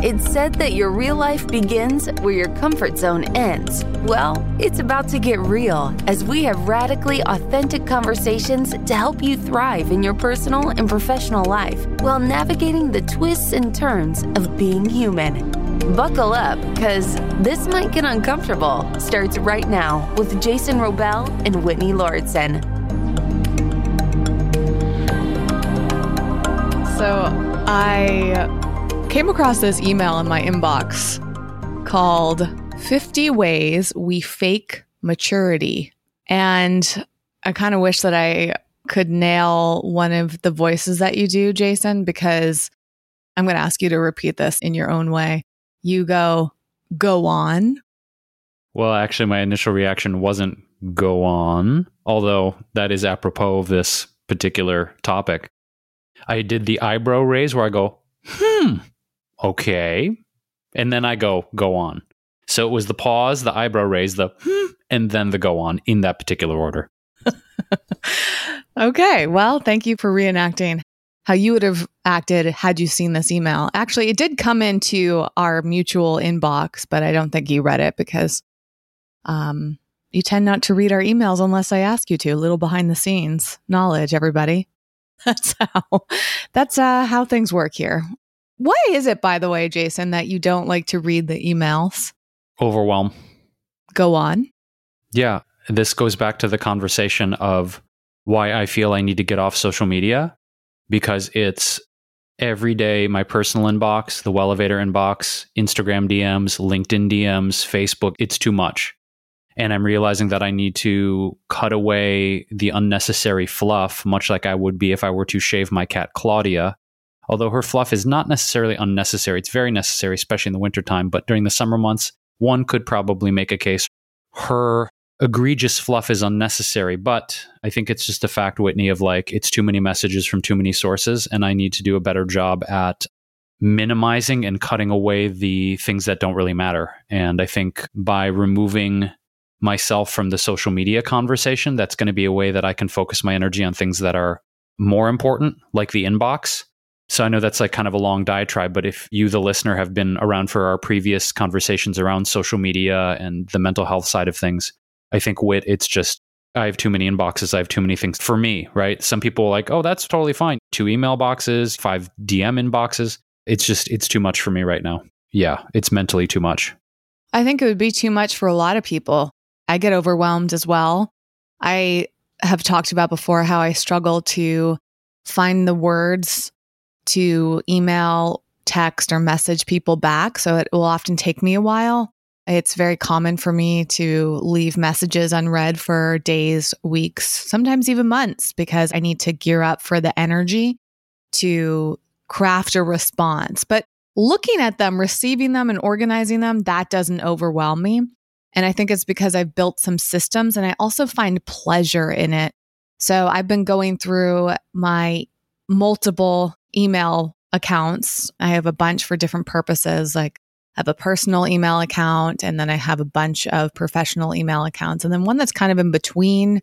It's said that your real life begins where your comfort zone ends. Well, it's about to get real as we have radically authentic conversations to help you thrive in your personal and professional life while navigating the twists and turns of being human. Buckle up, because this might get uncomfortable. Starts right now with Jason Wrobel and Whitney Lauritsen. So I came across this email in my inbox called 50 Ways We Fake Maturity. And I kind of wish that I could nail one of the voices that you do, Jason, because I'm going to ask you to repeat this in your own way. You go, go on. Well, actually, my initial reaction wasn't go on, although that is apropos of this particular topic. I did the eyebrow raise where I go, hmm, okay. And then I go, go on. So it was the pause, the eyebrow raise, the hmm, and then the go on in that particular order. okay. Well, thank you for reenacting how you would have acted had you seen this email. Actually, it did come into our mutual inbox, but I don't think you read it because um, you tend not to read our emails unless I ask you to. A little behind the scenes knowledge, everybody. That's how that's uh, how things work here. Why is it, by the way, Jason, that you don't like to read the emails? Overwhelm. Go on. Yeah. This goes back to the conversation of why I feel I need to get off social media because it's every day my personal inbox, the Wellevator inbox, Instagram DMs, LinkedIn DMs, Facebook. It's too much. And I'm realizing that I need to cut away the unnecessary fluff, much like I would be if I were to shave my cat Claudia although her fluff is not necessarily unnecessary. It's very necessary, especially in the wintertime. But during the summer months, one could probably make a case her egregious fluff is unnecessary. But I think it's just a fact, Whitney, of like it's too many messages from too many sources, and I need to do a better job at minimizing and cutting away the things that don't really matter. And I think by removing myself from the social media conversation, that's going to be a way that I can focus my energy on things that are more important, like the inbox, so I know that's like kind of a long diatribe, but if you, the listener, have been around for our previous conversations around social media and the mental health side of things, I think wit, it's just I have too many inboxes. I have too many things for me, right? Some people are like, oh, that's totally fine. Two email boxes, five DM inboxes. It's just, it's too much for me right now. Yeah, it's mentally too much. I think it would be too much for a lot of people. I get overwhelmed as well. I have talked about before how I struggle to find the words to email, text, or message people back. So it will often take me a while. It's very common for me to leave messages unread for days, weeks, sometimes even months because I need to gear up for the energy to craft a response. But looking at them, receiving them, and organizing them, that doesn't overwhelm me. And I think it's because I've built some systems and I also find pleasure in it. So I've been going through my multiple email accounts. I have a bunch for different purposes. Like I have a personal email account and then I have a bunch of professional email accounts and then one that's kind of in between.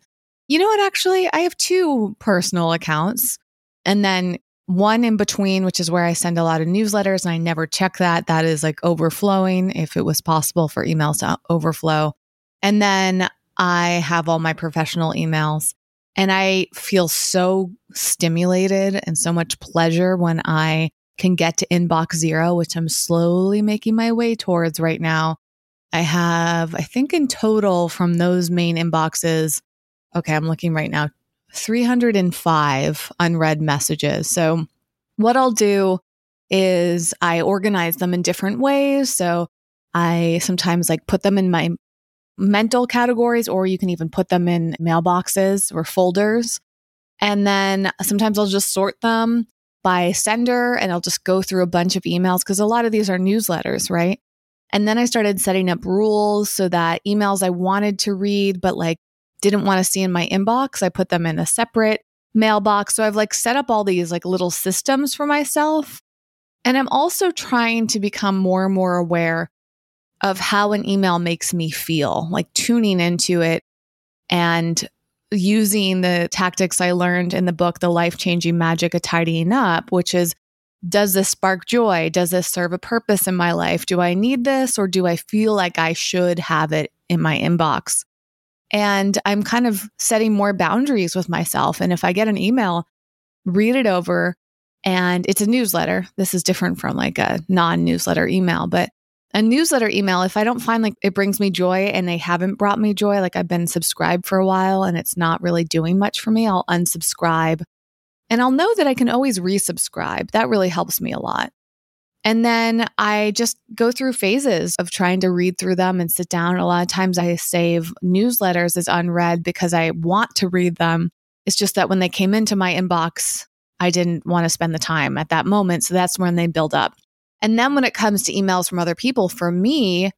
You know what? Actually, I have two personal accounts and then one in between, which is where I send a lot of newsletters and I never check that. That is like overflowing if it was possible for emails to overflow. And then I have all my professional emails. And I feel so stimulated and so much pleasure when I can get to inbox zero, which I'm slowly making my way towards right now. I have, I think in total from those main inboxes, okay, I'm looking right now, 305 unread messages. So what I'll do is I organize them in different ways. So I sometimes like put them in my mental categories, or you can even put them in mailboxes or folders. And then sometimes I'll just sort them by sender and I'll just go through a bunch of emails because a lot of these are newsletters, right? And then I started setting up rules so that emails I wanted to read, but like didn't want to see in my inbox, I put them in a separate mailbox. So I've like set up all these like little systems for myself. And I'm also trying to become more and more aware of how an email makes me feel, like tuning into it and using the tactics I learned in the book, The Life Changing Magic of Tidying Up, which is does this spark joy? Does this serve a purpose in my life? Do I need this or do I feel like I should have it in my inbox? And I'm kind of setting more boundaries with myself. And if I get an email, read it over. And it's a newsletter. This is different from like a non newsletter email, but a newsletter email, if I don't find like it brings me joy and they haven't brought me joy, like I've been subscribed for a while and it's not really doing much for me, I'll unsubscribe. And I'll know that I can always resubscribe. That really helps me a lot. And then I just go through phases of trying to read through them and sit down. A lot of times I save newsletters as unread because I want to read them. It's just that when they came into my inbox, I didn't want to spend the time at that moment. So that's when they build up. And then when it comes to emails from other people, for me,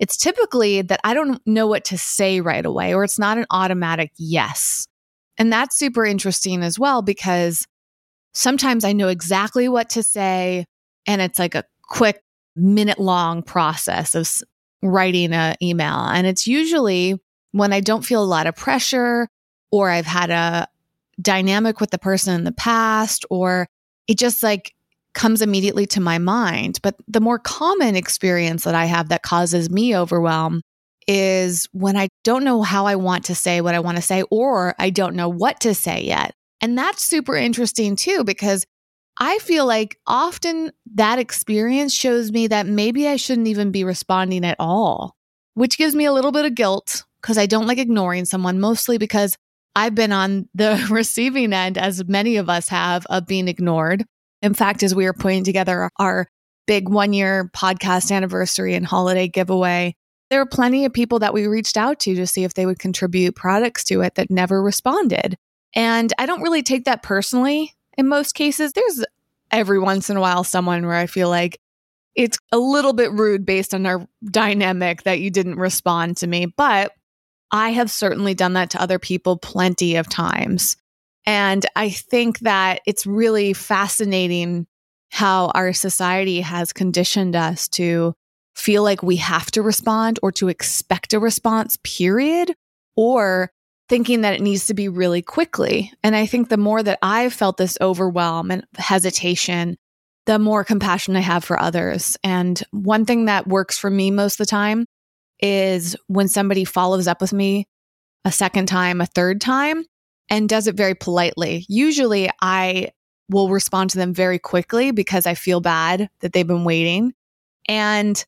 it's typically that I don't know what to say right away, or it's not an automatic yes. And that's super interesting as well, because sometimes I know exactly what to say, and it's like a quick minute long process of writing an email. And it's usually when I don't feel a lot of pressure, or I've had a dynamic with the person in the past, or it just like comes immediately to my mind. But the more common experience that I have that causes me overwhelm is when I don't know how I want to say what I want to say, or I don't know what to say yet. And that's super interesting too, because I feel like often that experience shows me that maybe I shouldn't even be responding at all, which gives me a little bit of guilt because I don't like ignoring someone, mostly because I've been on the receiving end, as many of us have, of being ignored. In fact, as we were putting together our big one year podcast anniversary and holiday giveaway, there were plenty of people that we reached out to to see if they would contribute products to it that never responded. And I don't really take that personally in most cases. There's every once in a while someone where I feel like it's a little bit rude based on our dynamic that you didn't respond to me. But I have certainly done that to other people plenty of times. And I think that it's really fascinating how our society has conditioned us to feel like we have to respond or to expect a response, period, or thinking that it needs to be really quickly. And I think the more that I've felt this overwhelm and hesitation, the more compassion I have for others. And one thing that works for me most of the time is when somebody follows up with me a second time, a third time, and does it very politely. Usually I will respond to them very quickly because I feel bad that they've been waiting. And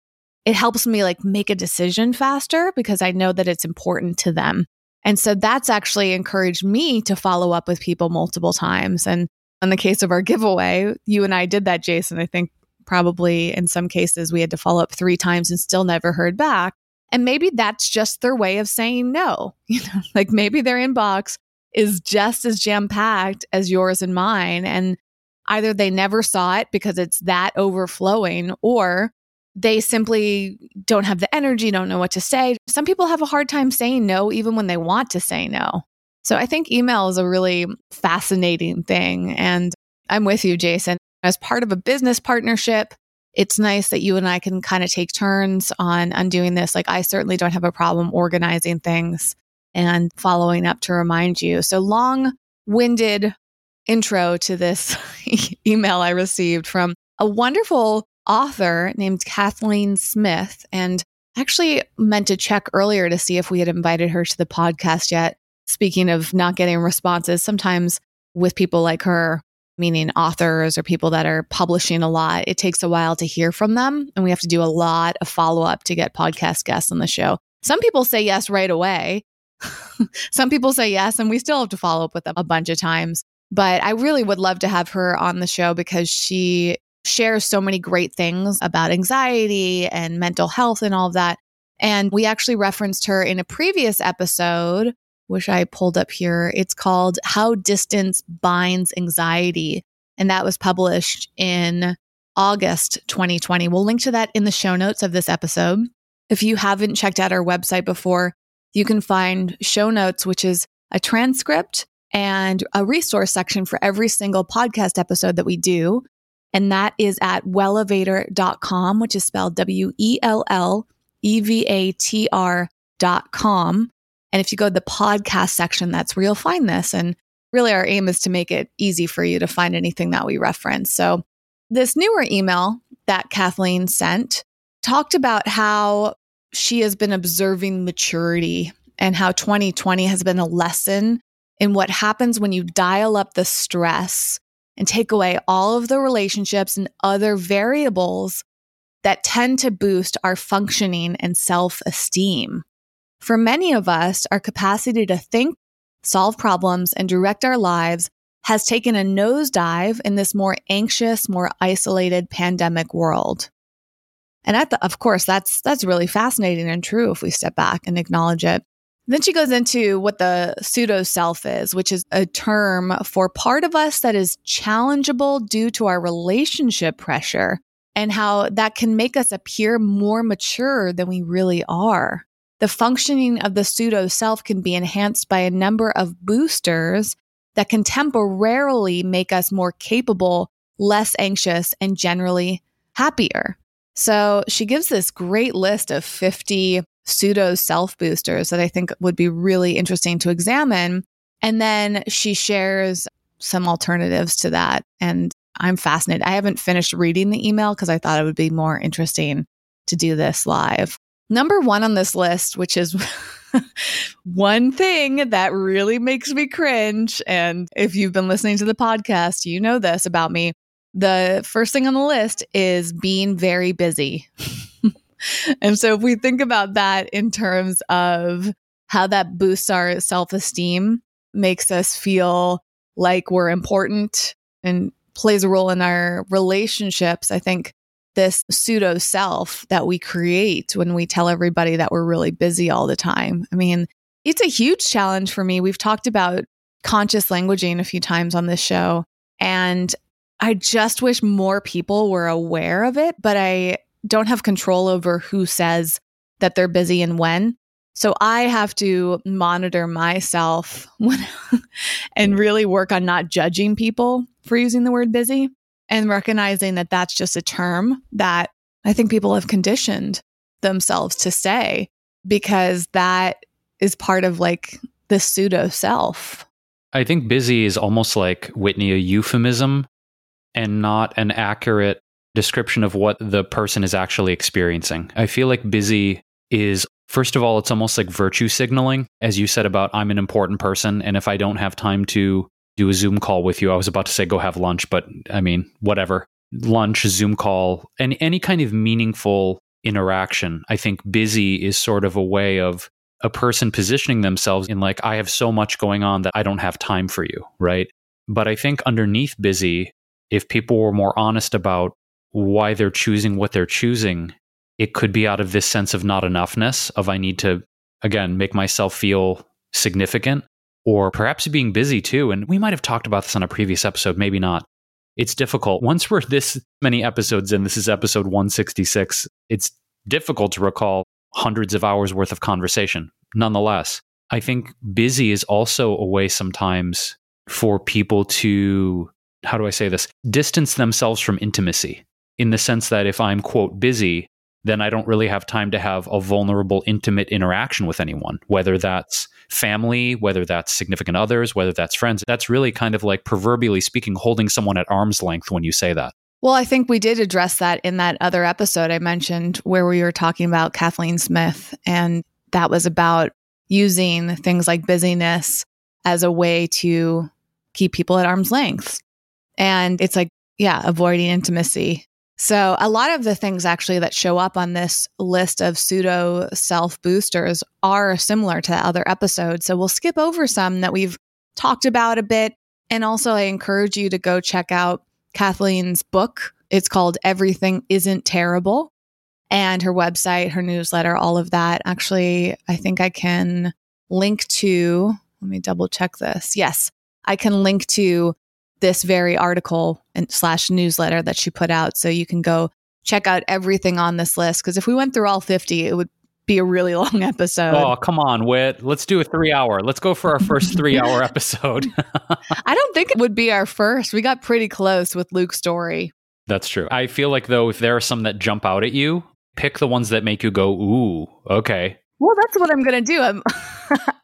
it helps me like make a decision faster because I know that it's important to them. And so that's actually encouraged me to follow up with people multiple times. And in the case of our giveaway, you and I did that, Jason. I think probably in some cases we had to follow up three times and still never heard back. And maybe that's just their way of saying no. You know, like maybe their inbox is just as jam packed as yours and mine. And either they never saw it because it's that overflowing, or they simply don't have the energy, don't know what to say. Some people have a hard time saying no, even when they want to say no. So I think email is a really fascinating thing. And I'm with you, Jason. As part of a business partnership, it's nice that you and I can kind of take turns on undoing this. Like I certainly don't have a problem organizing things and following up to remind you. So long winded intro to this email I received from a wonderful author named Kathleen Smith. And actually meant to check earlier to see if we had invited her to the podcast yet. Speaking of not getting responses, sometimes with people like her, meaning authors or people that are publishing a lot, it takes a while to hear from them. And we have to do a lot of follow up to get podcast guests on the show. Some people say yes right away. Some people say yes, and we still have to follow up with them a bunch of times. But I really would love to have her on the show because she shares so many great things about anxiety and mental health and all of that. And we actually referenced her in a previous episode, which I pulled up here. It's called How Distance Binds Anxiety. And that was published in August 2020. We'll link to that in the show notes of this episode. If you haven't checked out our website before, you can find show notes, which is a transcript and a resource section for every single podcast episode that we do. And that is at wellevatr.com, which is spelled W E L L E-V-A-T-R dot com. And if you go to the podcast section, that's where you'll find this. And really our aim is to make it easy for you to find anything that we reference. So this newer email that Kathleen sent talked about how she has been observing maturity and how 2020 has been a lesson in what happens when you dial up the stress and take away all of the relationships and other variables that tend to boost our functioning and self esteem. For many of us, our capacity to think, solve problems, and direct our lives has taken a nosedive in this more anxious, more isolated pandemic world. And th- of course, that's, that's really fascinating and true if we step back and acknowledge it. Then she goes into what the pseudo self is, which is a term for part of us that is challengeable due to our relationship pressure and how that can make us appear more mature than we really are. The functioning of the pseudo self can be enhanced by a number of boosters that can temporarily make us more capable, less anxious, and generally happier. So she gives this great list of 50 pseudo self boosters that I think would be really interesting to examine. And then she shares some alternatives to that. And I'm fascinated. I haven't finished reading the email because I thought it would be more interesting to do this live. Number one on this list, which is one thing that really makes me cringe. And if you've been listening to the podcast, you know this about me. The first thing on the list is being very busy. and so if we think about that in terms of how that boosts our self esteem, makes us feel like we're important and plays a role in our relationships, I think this pseudo self that we create when we tell everybody that we're really busy all the time. I mean, it's a huge challenge for me. We've talked about conscious languaging a few times on this show, and I just wish more people were aware of it, but I don't have control over who says that they're busy and when. So I have to monitor myself and really work on not judging people for using the word busy and recognizing that that's just a term that I think people have conditioned themselves to say because that is part of like the pseudo self. I think busy is almost like Whitney a euphemism and not an accurate description of what the person is actually experiencing. I feel like busy is, first of all, it's almost like virtue signaling, as you said about I'm an important person. And if I don't have time to do a Zoom call with you, I was about to say go have lunch, but I mean, whatever. Lunch, Zoom call, and any kind of meaningful interaction. I think busy is sort of a way of a person positioning themselves in like, I have so much going on that I don't have time for you, right? But I think underneath busy, if people were more honest about why they're choosing what they're choosing, it could be out of this sense of not enoughness, of I need to, again, make myself feel significant, or perhaps being busy too. And we might have talked about this on a previous episode, maybe not. It's difficult. Once we're this many episodes in, this is episode 166, it's difficult to recall hundreds of hours worth of conversation. Nonetheless, I think busy is also a way sometimes for people to, how do I say this, distance themselves from intimacy in the sense that if I'm, quote, busy, then I don't really have time to have a vulnerable, intimate interaction with anyone, whether that's family, whether that's significant others, whether that's friends. That's really kind of like proverbially speaking, holding someone at arm's length when you say that. Well, I think we did address that in that other episode I mentioned where we were talking about Kathleen Smith. And that was about using things like busyness as a way to keep people at arm's length. And it's like, yeah, avoiding intimacy so, a lot of the things actually that show up on this list of pseudo self boosters are similar to other episodes. So, we'll skip over some that we've talked about a bit. And also, I encourage you to go check out Kathleen's book. It's called Everything Isn't Terrible. And her website, her newsletter, all of that. Actually, I think I can link to, let me double check this. Yes, I can link to this very article and slash newsletter that she put out. So you can go check out everything on this list. Because if we went through all 50, it would be a really long episode. Oh, come on, Wit. Let's do a three hour. Let's go for our first three hour episode. I don't think it would be our first. We got pretty close with Luke's story. That's true. I feel like, though, if there are some that jump out at you, pick the ones that make you go, ooh, okay. Well, that's what I'm going to do. I'm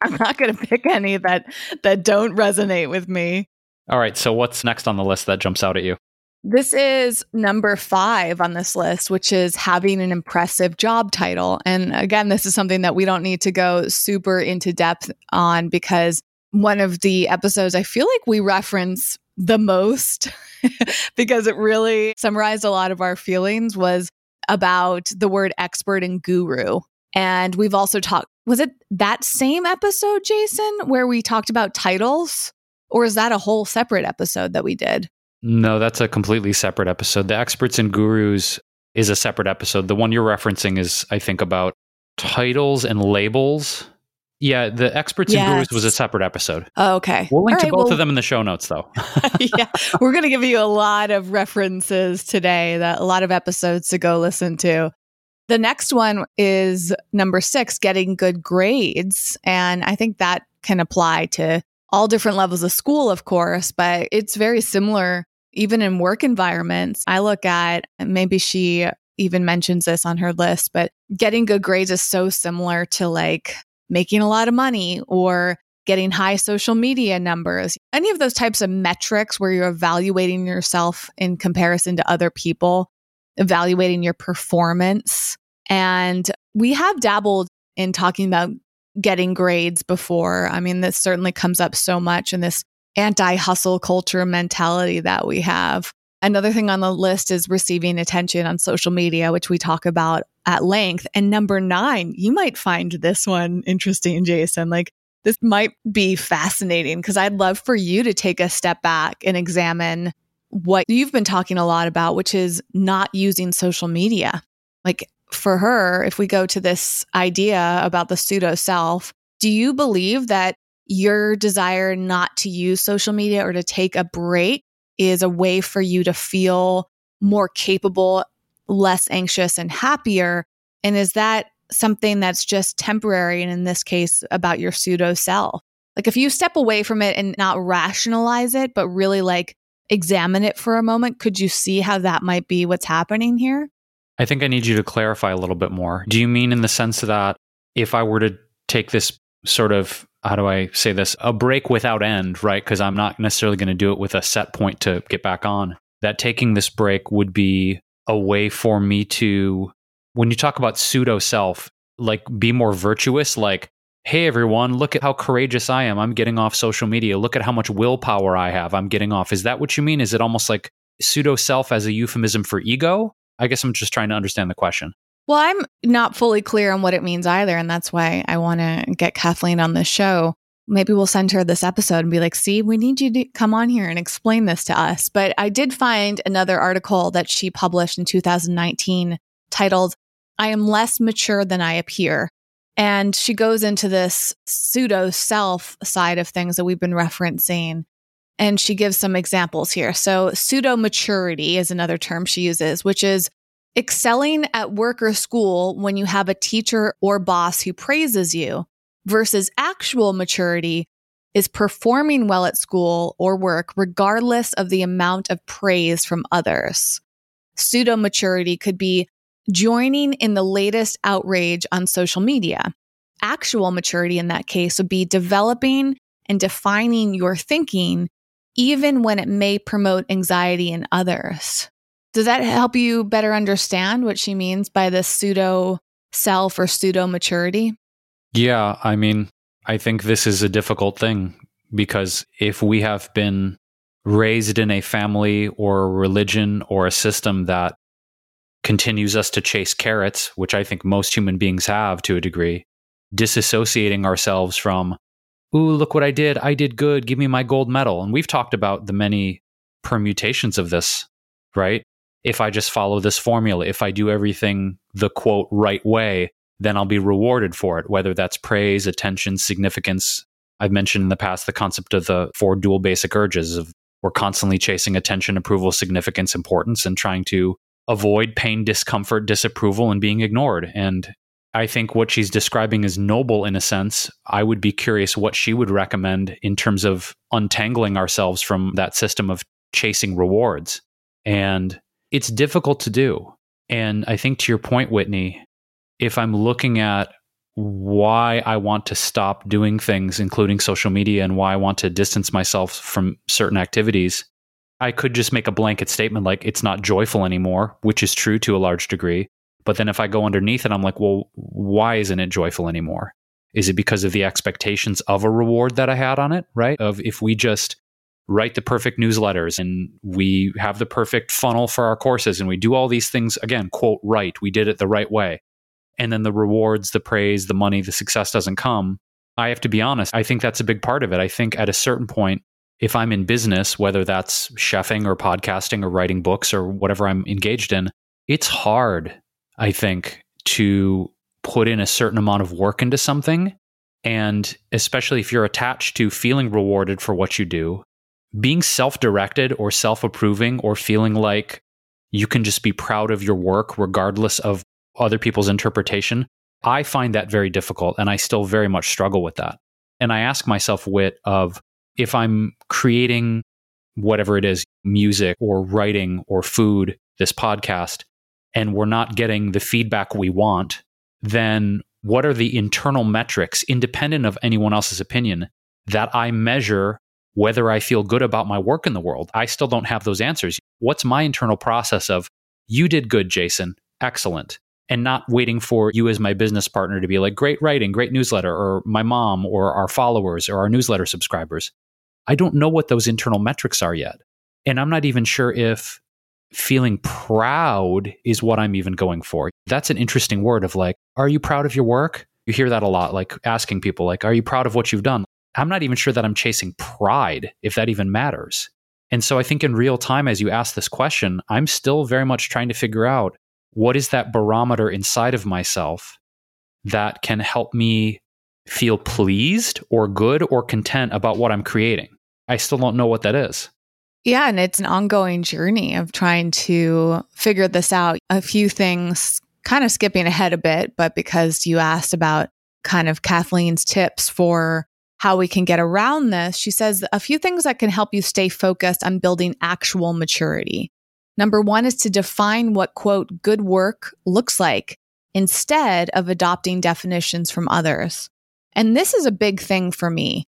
I'm not going to pick any that that don't resonate with me. All right, so what's next on the list that jumps out at you? This is number five on this list, which is having an impressive job title. And again, this is something that we don't need to go super into depth on because one of the episodes I feel like we reference the most because it really summarized a lot of our feelings was about the word expert and guru. And we've also talked, was it that same episode, Jason, where we talked about titles? Or is that a whole separate episode that we did? No, that's a completely separate episode. The experts and gurus is a separate episode. The one you're referencing is, I think, about titles and labels. Yeah, the experts yes. and gurus was a separate episode. Oh, okay. We'll link All to right, both well, of them in the show notes, though. yeah, we're going to give you a lot of references today, that a lot of episodes to go listen to. The next one is number six, getting good grades, and I think that can apply to all different levels of school, of course, but it's very similar even in work environments, I look at maybe she even mentions this on her list, but getting good grades is so similar to like making a lot of money or getting high social media numbers. Any of those types of metrics where you're evaluating yourself in comparison to other people, evaluating your performance. And we have dabbled in talking about getting grades before. I mean, this certainly comes up so much in this anti hustle culture mentality that we have. Another thing on the list is receiving attention on social media, which we talk about at length. And number nine, you might find this one interesting, Jason. Like, this might be fascinating because I'd love for you to take a step back and examine what you've been talking a lot about, which is not using social media. Like, for her, if we go to this idea about the pseudo self, do you believe that your desire not to use social media or to take a break is a way for you to feel more capable, less anxious, and happier. And is that something that's just temporary? And in this case, about your pseudo self? Like if you step away from it and not rationalize it, but really like examine it for a moment, could you see how that might be what's happening here? I think I need you to clarify a little bit more. Do you mean in the sense that if I were to take this sort of how do I say this? A break without end, right? Because I'm not necessarily going to do it with a set point to get back on. That taking this break would be a way for me to, when you talk about pseudo self, like be more virtuous, like, hey, everyone, look at how courageous I am. I'm getting off social media. Look at how much willpower I have. I'm getting off. Is that what you mean? Is it almost like pseudo self as a euphemism for ego? I guess I'm just trying to understand the question. Well, I'm not fully clear on what it means either. And that's why I want to get Kathleen on the show. Maybe we'll send her this episode and be like, see, we need you to come on here and explain this to us. But I did find another article that she published in 2019 titled, I am less mature than I appear. And she goes into this pseudo self side of things that we've been referencing. And she gives some examples here. So, pseudo maturity is another term she uses, which is excelling at work or school when you have a teacher or boss who praises you versus actual maturity is performing well at school or work regardless of the amount of praise from others. Pseudo maturity could be joining in the latest outrage on social media. Actual maturity in that case would be developing and defining your thinking even when it may promote anxiety in others. Does that help you better understand what she means by the pseudo self or pseudo maturity? Yeah, I mean, I think this is a difficult thing because if we have been raised in a family or a religion or a system that continues us to chase carrots, which I think most human beings have to a degree, disassociating ourselves from, ooh, look what I did. I did good. Give me my gold medal. And we've talked about the many permutations of this, right? if I just follow this formula, if I do everything the quote right way, then I'll be rewarded for it, whether that's praise, attention, significance. I've mentioned in the past the concept of the four dual basic urges of we're constantly chasing attention, approval, significance, importance, and trying to avoid pain, discomfort, disapproval, and being ignored. And I think what she's describing is noble in a sense. I would be curious what she would recommend in terms of untangling ourselves from that system of chasing rewards. And it's difficult to do. And I think to your point, Whitney, if I'm looking at why I want to stop doing things, including social media, and why I want to distance myself from certain activities, I could just make a blanket statement like it's not joyful anymore, which is true to a large degree. But then if I go underneath it, I'm like, well, why isn't it joyful anymore? Is it because of the expectations of a reward that I had on it, right? Of if we just write the perfect newsletters and we have the perfect funnel for our courses and we do all these things, again, quote, right, we did it the right way. And then the rewards, the praise, the money, the success doesn't come. I have to be honest, I think that's a big part of it. I think at a certain point, if I'm in business, whether that's chefing or podcasting or writing books or whatever I'm engaged in, it's hard, I think, to put in a certain amount of work into something. And especially if you're attached to feeling rewarded for what you do, being self directed or self approving or feeling like you can just be proud of your work regardless of other people's interpretation, I find that very difficult. And I still very much struggle with that. And I ask myself, Whit, of if I'm creating whatever it is, music or writing or food, this podcast, and we're not getting the feedback we want, then what are the internal metrics, independent of anyone else's opinion, that I measure whether I feel good about my work in the world? I still don't have those answers. What's my internal process of, you did good, Jason, excellent, and not waiting for you as my business partner to be like, great writing, great newsletter, or my mom, or our followers, or our newsletter subscribers. I don't know what those internal metrics are yet. And I'm not even sure if feeling proud is what I'm even going for. That's an interesting word of like, are you proud of your work? You hear that a lot, like asking people, like, are you proud of what you've done? I'm not even sure that I'm chasing pride, if that even matters. And so I think in real time, as you ask this question, I'm still very much trying to figure out what is that barometer inside of myself that can help me feel pleased or good or content about what I'm creating. I still don't know what that is. Yeah, and it's an ongoing journey of trying to figure this out. A few things kind of skipping ahead a bit, but because you asked about kind of Kathleen's tips for how we can get around this, she says a few things that can help you stay focused on building actual maturity. Number one is to define what, quote, good work looks like instead of adopting definitions from others. And this is a big thing for me.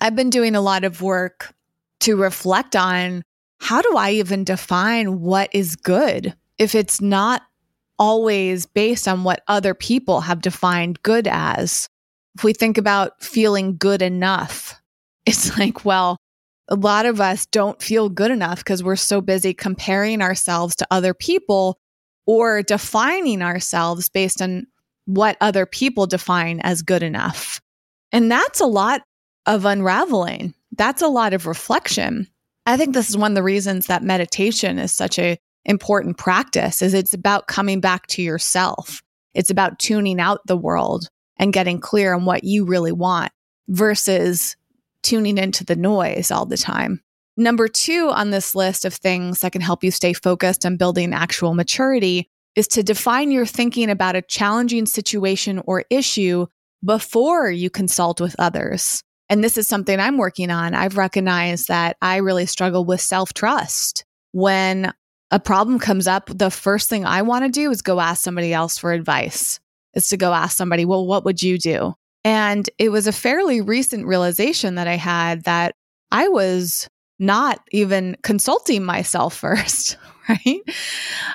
I've been doing a lot of work to reflect on how do I even define what is good if it's not always based on what other people have defined good as. If we think about feeling good enough, it's like, well, a lot of us don't feel good enough because we're so busy comparing ourselves to other people or defining ourselves based on what other people define as good enough. And that's a lot of unraveling that's a lot of reflection. I think this is one of the reasons that meditation is such a important practice is it's about coming back to yourself. It's about tuning out the world and getting clear on what you really want versus tuning into the noise all the time. Number two on this list of things that can help you stay focused on building actual maturity is to define your thinking about a challenging situation or issue before you consult with others. And this is something I'm working on. I've recognized that I really struggle with self trust. When a problem comes up, the first thing I want to do is go ask somebody else for advice, is to go ask somebody, well, what would you do? And it was a fairly recent realization that I had that I was not even consulting myself first, right?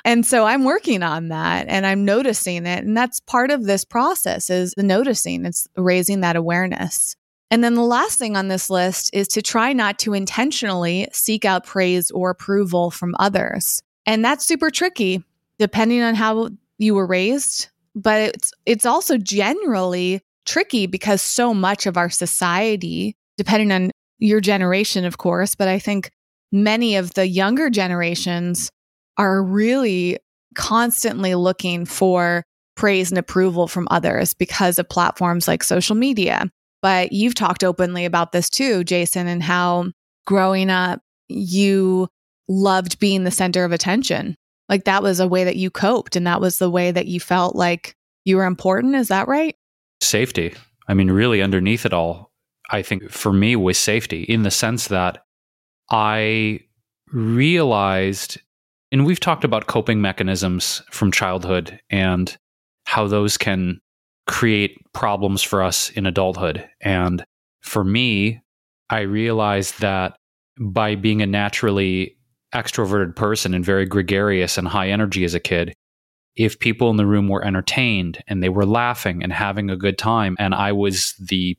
And so I'm working on that and I'm noticing it. And that's part of this process is the noticing, it's raising that awareness. And then the last thing on this list is to try not to intentionally seek out praise or approval from others. And that's super tricky depending on how you were raised, but it's it's also generally tricky because so much of our society, depending on your generation of course, but I think many of the younger generations are really constantly looking for praise and approval from others because of platforms like social media but you've talked openly about this too, Jason, and how growing up, you loved being the center of attention. Like that was a way that you coped and that was the way that you felt like you were important. Is that right? Safety. I mean, really, underneath it all, I think for me was safety in the sense that I realized And we've talked about coping mechanisms from childhood and how those can create problems for us in adulthood. And for me, I realized that by being a naturally extroverted person and very gregarious and high energy as a kid, if people in the room were entertained and they were laughing and having a good time, and I was the,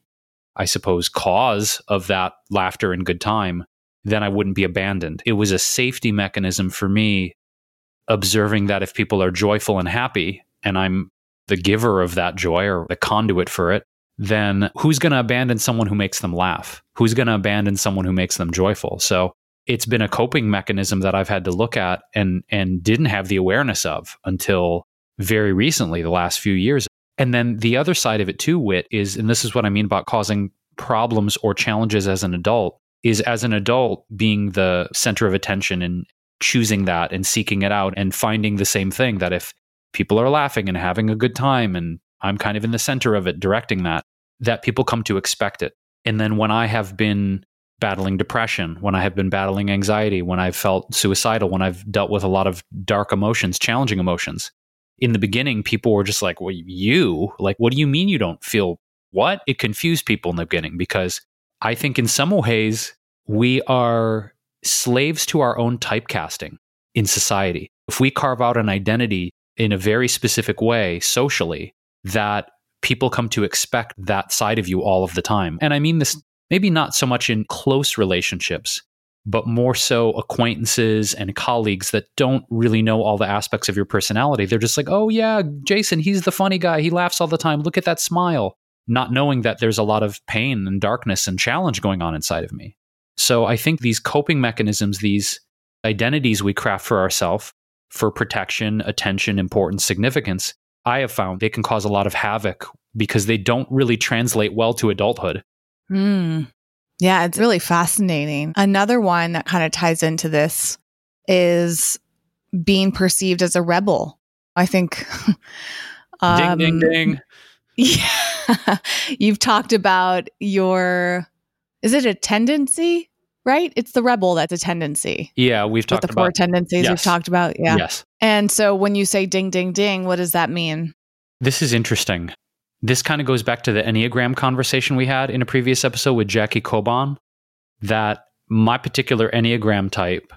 I suppose, cause of that laughter and good time, then I wouldn't be abandoned. It was a safety mechanism for me, observing that if people are joyful and happy, and I'm the giver of that joy or the conduit for it, then who's going to abandon someone who makes them laugh? Who's going to abandon someone who makes them joyful? So it's been a coping mechanism that I've had to look at and and didn't have the awareness of until very recently, the last few years. And then the other side of it too, wit is, and this is what I mean about causing problems or challenges as an adult, is as an adult being the center of attention and choosing that and seeking it out and finding the same thing that if people are laughing and having a good time and I'm kind of in the center of it directing that, that people come to expect it. And then when I have been battling depression, when I have been battling anxiety, when I've felt suicidal, when I've dealt with a lot of dark emotions, challenging emotions. In the beginning, people were just like, Well, you? Like, what do you mean you don't feel what? It confused people in the beginning because I think in some ways we are slaves to our own typecasting in society. If we carve out an identity in a very specific way socially, that people come to expect that side of you all of the time. And I mean this maybe not so much in close relationships, but more so acquaintances and colleagues that don't really know all the aspects of your personality. They're just like, oh, yeah, Jason, he's the funny guy. He laughs all the time. Look at that smile. Not knowing that there's a lot of pain and darkness and challenge going on inside of me. So I think these coping mechanisms, these identities we craft for ourselves for protection, attention, importance, significance, I have found they can cause a lot of havoc because they don't really translate well to adulthood. Mm. Yeah, it's really fascinating. Another one that kind of ties into this is being perceived as a rebel. I think. um, ding, ding, ding. Yeah. You've talked about your, is it a tendency? Right? It's the rebel that's a tendency. Yeah, we've talked the about four tendencies yes. we've talked about. Yeah. Yes. And so when you say ding, ding, ding, what does that mean? This is interesting. This kind of goes back to the Enneagram conversation we had in a previous episode with Jackie Coban. That my particular Enneagram type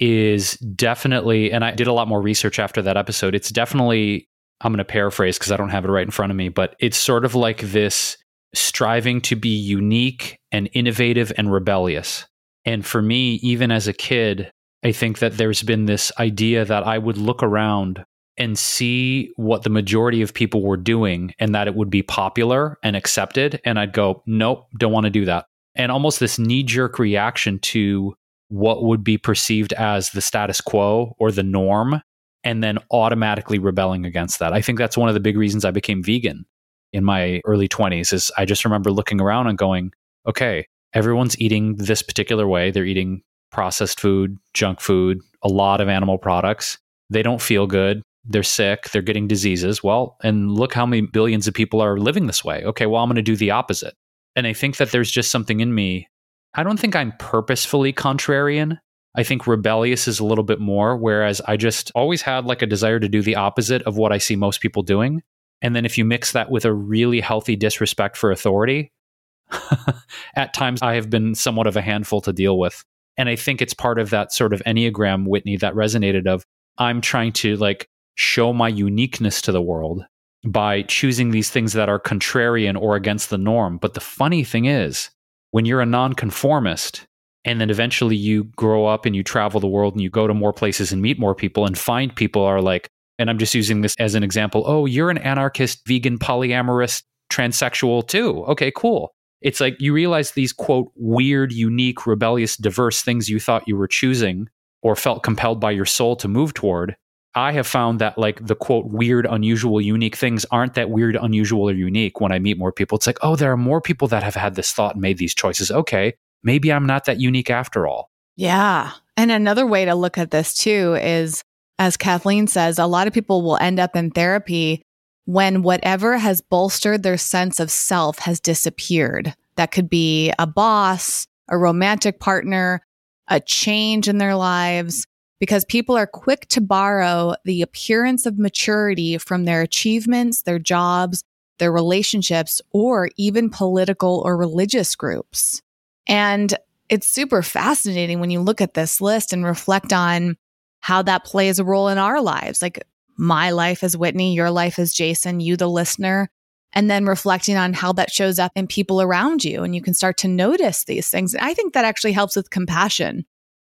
is definitely, and I did a lot more research after that episode. It's definitely, I'm going to paraphrase because I don't have it right in front of me, but it's sort of like this striving to be unique and innovative and rebellious. And for me, even as a kid, I think that there's been this idea that I would look around and see what the majority of people were doing and that it would be popular and accepted. And I'd go, nope, don't want to do that. And almost this knee jerk reaction to what would be perceived as the status quo or the norm, and then automatically rebelling against that. I think that's one of the big reasons I became vegan in my early 20s is I just remember looking around and going, okay, everyone's eating this particular way. They're eating processed food, junk food, a lot of animal products. They don't feel good they're sick, they're getting diseases. Well, and look how many billions of people are living this way. Okay, well, I'm going to do the opposite. And I think that there's just something in me. I don't think I'm purposefully contrarian. I think rebellious is a little bit more, whereas I just always had like a desire to do the opposite of what I see most people doing. And then if you mix that with a really healthy disrespect for authority, at times I have been somewhat of a handful to deal with. And I think it's part of that sort of Enneagram, Whitney, that resonated of I'm trying to like show my uniqueness to the world by choosing these things that are contrarian or against the norm. But the funny thing is, when you're a nonconformist, and then eventually you grow up and you travel the world and you go to more places and meet more people and find people are like, and I'm just using this as an example. Oh, you're an anarchist, vegan, polyamorous, transsexual too. Okay, cool. It's like you realize these quote weird, unique, rebellious, diverse things you thought you were choosing or felt compelled by your soul to move toward I have found that like the quote weird, unusual, unique things aren't that weird, unusual, or unique when I meet more people. It's like, oh, there are more people that have had this thought and made these choices. Okay, maybe I'm not that unique after all. Yeah. And another way to look at this too is, as Kathleen says, a lot of people will end up in therapy when whatever has bolstered their sense of self has disappeared. That could be a boss, a romantic partner, a change in their lives because people are quick to borrow the appearance of maturity from their achievements, their jobs, their relationships, or even political or religious groups. And it's super fascinating when you look at this list and reflect on how that plays a role in our lives. Like my life as Whitney, your life as Jason, you, the listener, and then reflecting on how that shows up in people around you. And you can start to notice these things. I think that actually helps with compassion.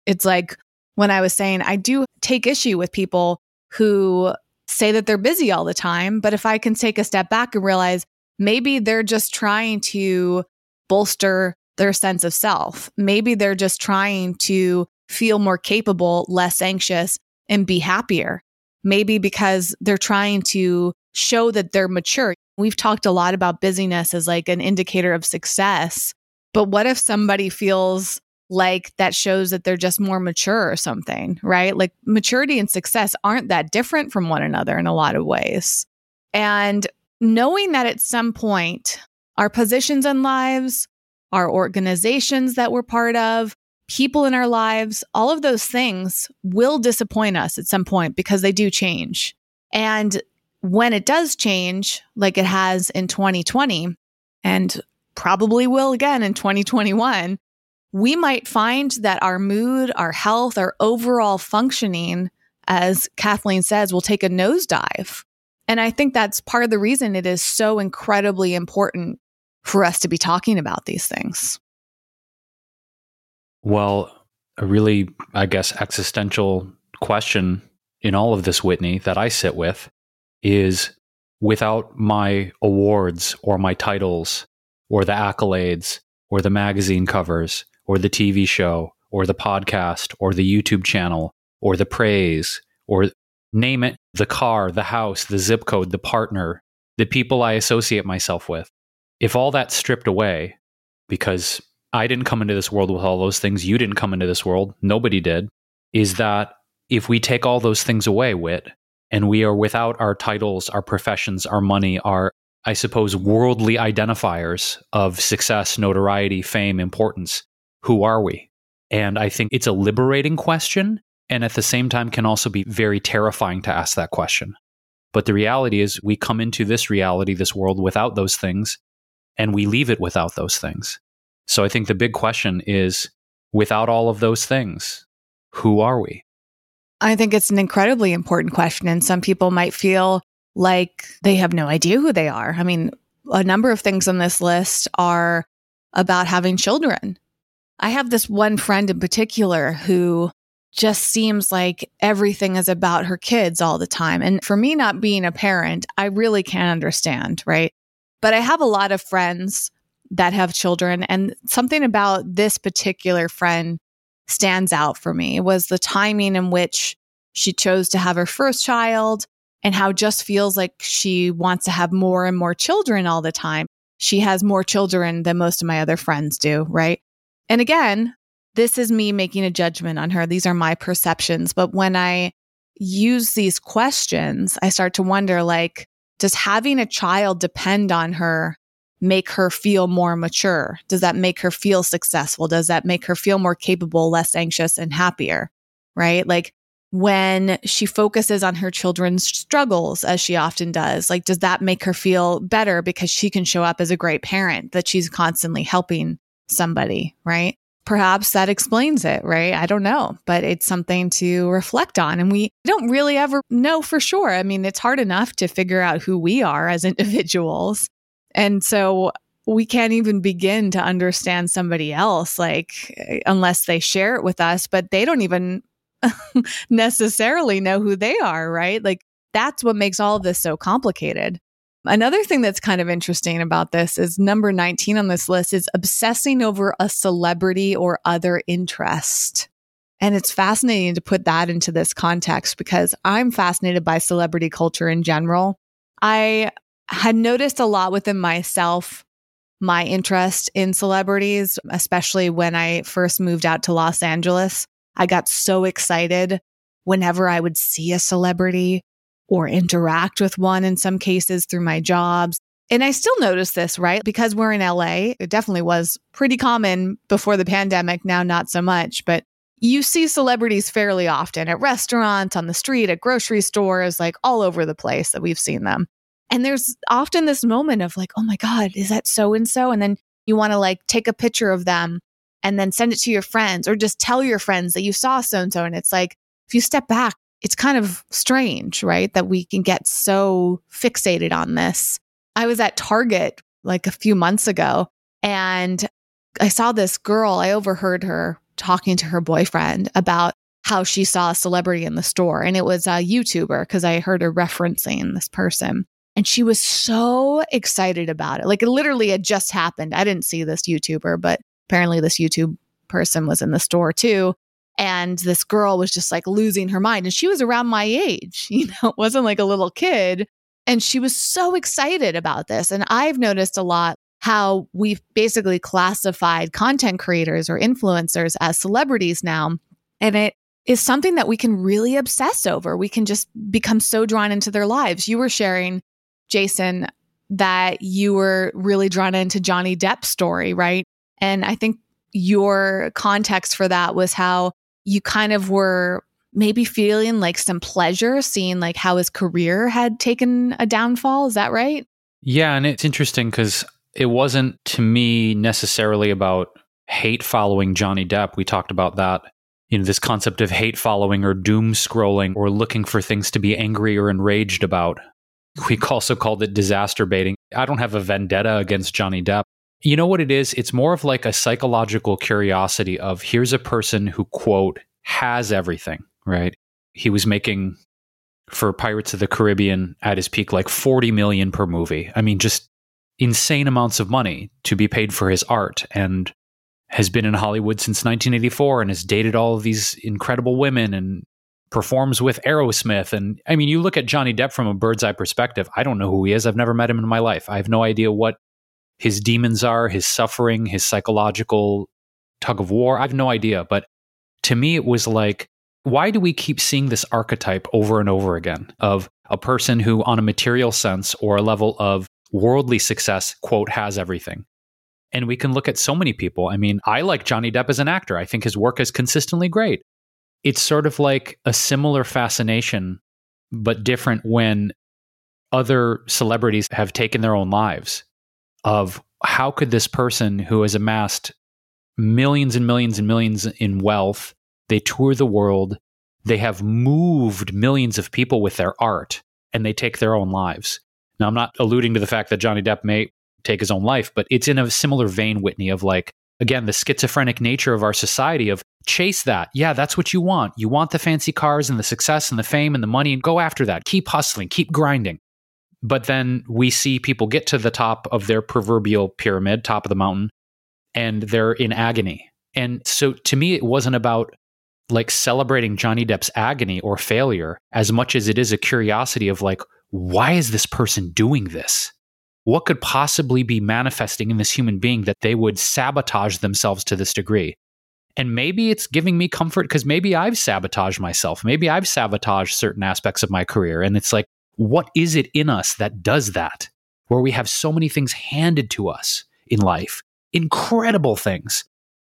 It's like when I was saying, I do take issue with people who say that they're busy all the time. But if I can take a step back and realize maybe they're just trying to bolster their sense of self, maybe they're just trying to feel more capable, less anxious, and be happier. Maybe because they're trying to show that they're mature. We've talked a lot about busyness as like an indicator of success. But what if somebody feels like that shows that they're just more mature or something, right? Like maturity and success aren't that different from one another in a lot of ways. And knowing that at some point, our positions and lives, our organizations that we're part of, people in our lives, all of those things will disappoint us at some point because they do change. And when it does change, like it has in 2020 and probably will again in 2021, we might find that our mood, our health, our overall functioning, as Kathleen says, will take a nosedive. And I think that's part of the reason it is so incredibly important for us to be talking about these things. Well, a really, I guess, existential question in all of this, Whitney, that I sit with is without my awards or my titles or the accolades or the magazine covers or the TV show or the podcast or the YouTube channel or the praise or name it the car, the house, the zip code, the partner, the people I associate myself with. If all that's stripped away, because I didn't come into this world with all those things, you didn't come into this world, nobody did, is that if we take all those things away, Wit, and we are without our titles, our professions, our money, our, I suppose, worldly identifiers of success, notoriety, fame, importance, who are we? And I think it's a liberating question. And at the same time, can also be very terrifying to ask that question. But the reality is, we come into this reality, this world without those things, and we leave it without those things. So I think the big question is without all of those things, who are we? I think it's an incredibly important question. And some people might feel like they have no idea who they are. I mean, a number of things on this list are about having children I have this one friend in particular who just seems like everything is about her kids all the time. And for me, not being a parent, I really can't understand, right? But I have a lot of friends that have children. And something about this particular friend stands out for me was the timing in which she chose to have her first child and how just feels like she wants to have more and more children all the time. She has more children than most of my other friends do, right? And again, this is me making a judgment on her. These are my perceptions. But when I use these questions, I start to wonder like, does having a child depend on her make her feel more mature? Does that make her feel successful? Does that make her feel more capable, less anxious, and happier? Right? Like when she focuses on her children's struggles, as she often does, like, does that make her feel better because she can show up as a great parent that she's constantly helping somebody, right? Perhaps that explains it, right? I don't know, but it's something to reflect on. And we don't really ever know for sure. I mean, it's hard enough to figure out who we are as individuals. And so we can't even begin to understand somebody else, like, unless they share it with us, but they don't even necessarily know who they are, right? Like, that's what makes all of this so complicated. Another thing that's kind of interesting about this is number 19 on this list is obsessing over a celebrity or other interest. And it's fascinating to put that into this context because I'm fascinated by celebrity culture in general. I had noticed a lot within myself my interest in celebrities, especially when I first moved out to Los Angeles. I got so excited whenever I would see a celebrity or interact with one in some cases through my jobs. And I still notice this, right? Because we're in LA, it definitely was pretty common before the pandemic, now not so much. But you see celebrities fairly often at restaurants, on the street, at grocery stores, like all over the place that we've seen them. And there's often this moment of like, oh my God, is that so and so? And then you want to like take a picture of them and then send it to your friends or just tell your friends that you saw so and so. And it's like, if you step back, it's kind of strange, right? That we can get so fixated on this. I was at Target like a few months ago and I saw this girl, I overheard her talking to her boyfriend about how she saw a celebrity in the store. And it was a YouTuber because I heard her referencing this person. And she was so excited about it. Like it literally had just happened. I didn't see this YouTuber, but apparently this YouTube person was in the store too. And this girl was just like losing her mind. And she was around my age, you know, it wasn't like a little kid. And she was so excited about this. And I've noticed a lot how we've basically classified content creators or influencers as celebrities now. And it is something that we can really obsess over. We can just become so drawn into their lives. You were sharing, Jason, that you were really drawn into Johnny Depp's story, right? And I think your context for that was how you kind of were maybe feeling like some pleasure seeing like how his career had taken a downfall. Is that right? Yeah. And it's interesting because it wasn't to me necessarily about hate following Johnny Depp. We talked about that. You know, this concept of hate following or doom scrolling or looking for things to be angry or enraged about. We also called it disaster baiting. I don't have a vendetta against Johnny Depp. You know what it is? It's more of like a psychological curiosity of here's a person who, quote, has everything, right? He was making for Pirates of the Caribbean at his peak like 40 million per movie. I mean, just insane amounts of money to be paid for his art and has been in Hollywood since 1984 and has dated all of these incredible women and performs with Aerosmith. And I mean, you look at Johnny Depp from a bird's eye perspective. I don't know who he is. I've never met him in my life. I have no idea what his demons are, his suffering, his psychological tug of war. I have no idea. But to me, it was like, why do we keep seeing this archetype over and over again of a person who, on a material sense or a level of worldly success, quote, has everything. And we can look at so many people. I mean, I like Johnny Depp as an actor. I think his work is consistently great. It's sort of like a similar fascination, but different when other celebrities have taken their own lives of how could this person who has amassed millions and millions and millions in wealth, they tour the world, they have moved millions of people with their art, and they take their own lives. Now, I'm not alluding to the fact that Johnny Depp may take his own life, but it's in a similar vein, Whitney, of like, again, the schizophrenic nature of our society of chase that. Yeah, that's what you want. You want the fancy cars and the success and the fame and the money and go after that. Keep hustling, keep grinding. But then we see people get to the top of their proverbial pyramid, top of the mountain, and they're in agony. And so to me, it wasn't about like celebrating Johnny Depp's agony or failure as much as it is a curiosity of like, why is this person doing this? What could possibly be manifesting in this human being that they would sabotage themselves to this degree? And maybe it's giving me comfort because maybe I've sabotaged myself. Maybe I've sabotaged certain aspects of my career. And it's like, what is it in us that does that? Where we have so many things handed to us in life, incredible things.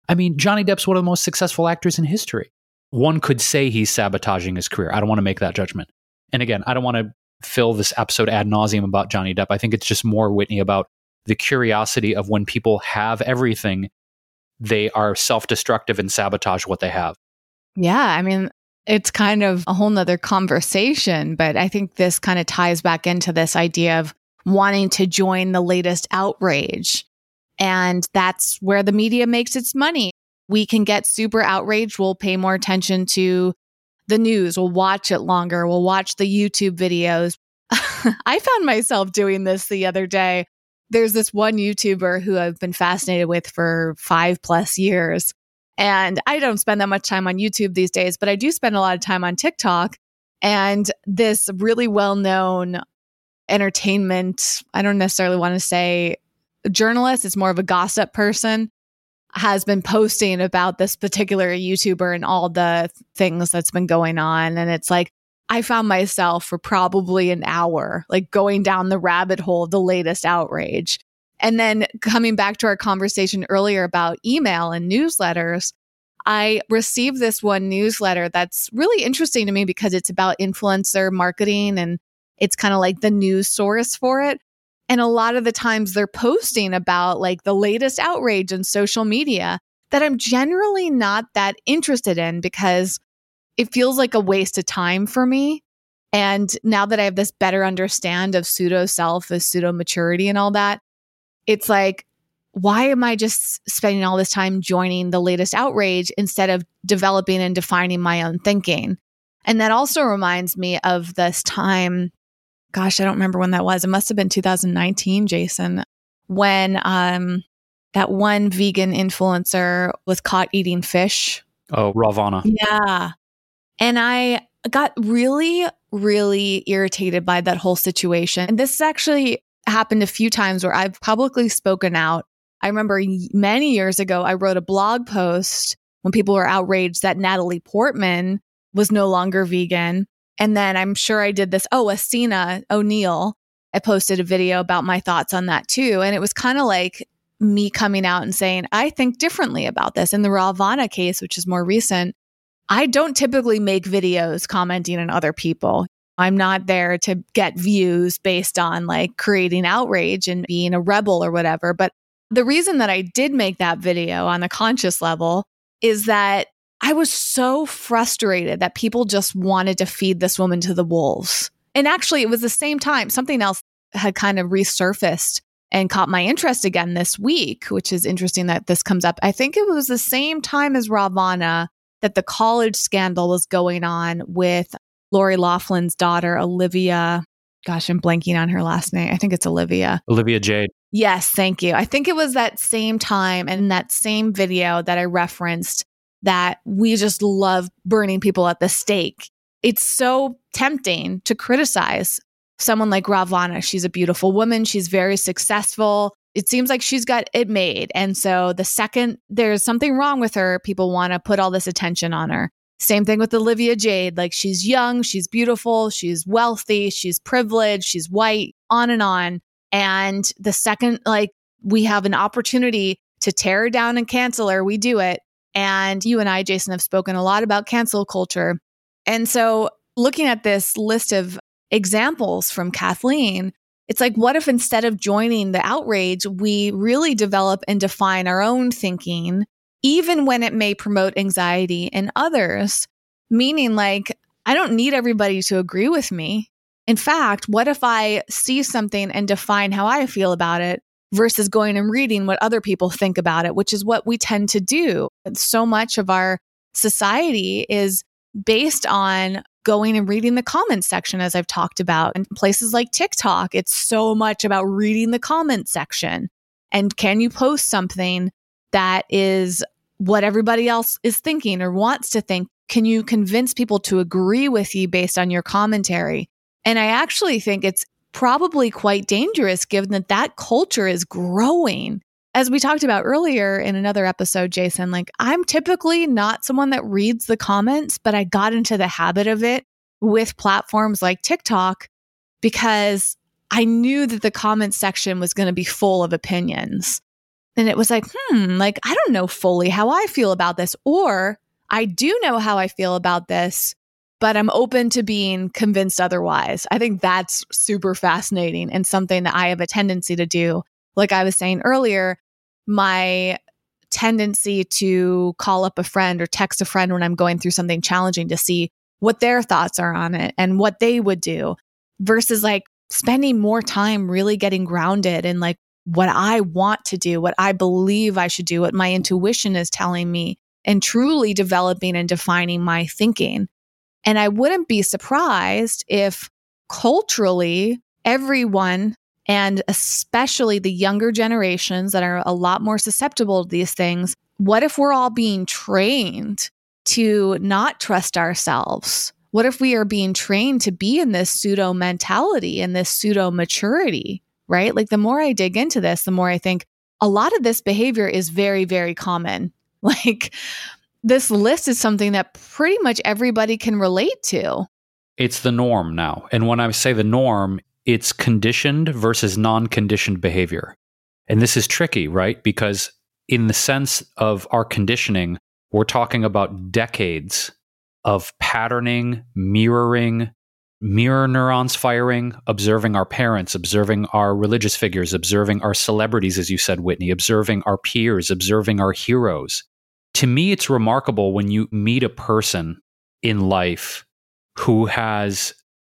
I mean, Johnny Depp's one of the most successful actors in history. One could say he's sabotaging his career. I don't want to make that judgment. And again, I don't want to fill this episode ad nauseum about Johnny Depp. I think it's just more Whitney about the curiosity of when people have everything, they are self destructive and sabotage what they have. Yeah. I mean, it's kind of a whole nother conversation, but I think this kind of ties back into this idea of wanting to join the latest outrage. And that's where the media makes its money. We can get super outraged. We'll pay more attention to the news. We'll watch it longer. We'll watch the YouTube videos. I found myself doing this the other day. There's this one YouTuber who I've been fascinated with for five plus years. And I don't spend that much time on YouTube these days, but I do spend a lot of time on TikTok. And this really well known entertainment, I don't necessarily want to say journalist, it's more of a gossip person has been posting about this particular YouTuber and all the things that's been going on. And it's like, I found myself for probably an hour, like going down the rabbit hole of the latest outrage. And then coming back to our conversation earlier about email and newsletters, I received this one newsletter that's really interesting to me because it's about influencer marketing and it's kind of like the news source for it. And a lot of the times they're posting about like the latest outrage in social media that I'm generally not that interested in because it feels like a waste of time for me. And now that I have this better understand of pseudo self as pseudo maturity and all that, it's like, why am I just spending all this time joining the latest outrage instead of developing and defining my own thinking? And that also reminds me of this time. Gosh, I don't remember when that was. It must have been 2019, Jason, when um, that one vegan influencer was caught eating fish. Oh, Rawvana. Yeah. And I got really, really irritated by that whole situation. And this actually happened a few times where I've publicly spoken out. I remember many years ago, I wrote a blog post when people were outraged that Natalie Portman was no longer vegan. And then I'm sure I did this. Oh, Acina O'Neill. I posted a video about my thoughts on that too. And it was kind of like me coming out and saying, I think differently about this. In the Rawvana case, which is more recent, I don't typically make videos commenting on other people. I'm not there to get views based on like creating outrage and being a rebel or whatever. But the reason that I did make that video on a conscious level is that I was so frustrated that people just wanted to feed this woman to the wolves. And actually, it was the same time something else had kind of resurfaced and caught my interest again this week, which is interesting that this comes up. I think it was the same time as Rawvana that the college scandal was going on with Lori Loughlin's daughter, Olivia. Gosh, I'm blanking on her last name. I think it's Olivia. Olivia Jade. Yes, thank you. I think it was that same time and that same video that I referenced that we just love burning people at the stake. It's so tempting to criticize someone like Rawvana. She's a beautiful woman. She's very successful. It seems like she's got it made. And so the second there's something wrong with her, people want to put all this attention on her. Same thing with Olivia Jade. Like she's young, she's beautiful, she's wealthy, she's privileged, she's white, on and on. And the second, like, we have an opportunity to tear her down and cancel her, we do it. And you and I, Jason, have spoken a lot about cancel culture. And so looking at this list of examples from Kathleen, it's like, what if instead of joining the outrage, we really develop and define our own thinking, even when it may promote anxiety in others? Meaning, like, I don't need everybody to agree with me. In fact, what if I see something and define how I feel about it versus going and reading what other people think about it, which is what we tend to do? So much of our society is based on going and reading the comments section, as I've talked about. And places like TikTok, it's so much about reading the comment section. And can you post something that is what everybody else is thinking or wants to think? Can you convince people to agree with you based on your commentary? And I actually think it's probably quite dangerous given that that culture is growing as we talked about earlier in another episode, Jason, like I'm typically not someone that reads the comments, but I got into the habit of it with platforms like TikTok because I knew that the comment section was going to be full of opinions. And it was like, hmm, like I don't know fully how I feel about this, or I do know how I feel about this, but I'm open to being convinced otherwise. I think that's super fascinating and something that I have a tendency to do. Like I was saying earlier, my tendency to call up a friend or text a friend when I'm going through something challenging to see what their thoughts are on it and what they would do versus like spending more time really getting grounded in like what I want to do, what I believe I should do, what my intuition is telling me, and truly developing and defining my thinking. And I wouldn't be surprised if culturally everyone and especially the younger generations that are a lot more susceptible to these things. What if we're all being trained to not trust ourselves? What if we are being trained to be in this pseudo mentality and this pseudo maturity, right? Like the more I dig into this, the more I think a lot of this behavior is very, very common. Like this list is something that pretty much everybody can relate to. It's the norm now. And when I say the norm, it's conditioned versus non conditioned behavior. And this is tricky, right? Because in the sense of our conditioning, We're talking about decades of patterning, mirroring, mirror neurons firing, observing our parents, observing our religious figures, observing our celebrities, as you said, Whitney, observing our peers, observing our heroes. To me, it's remarkable when you meet a person in life who has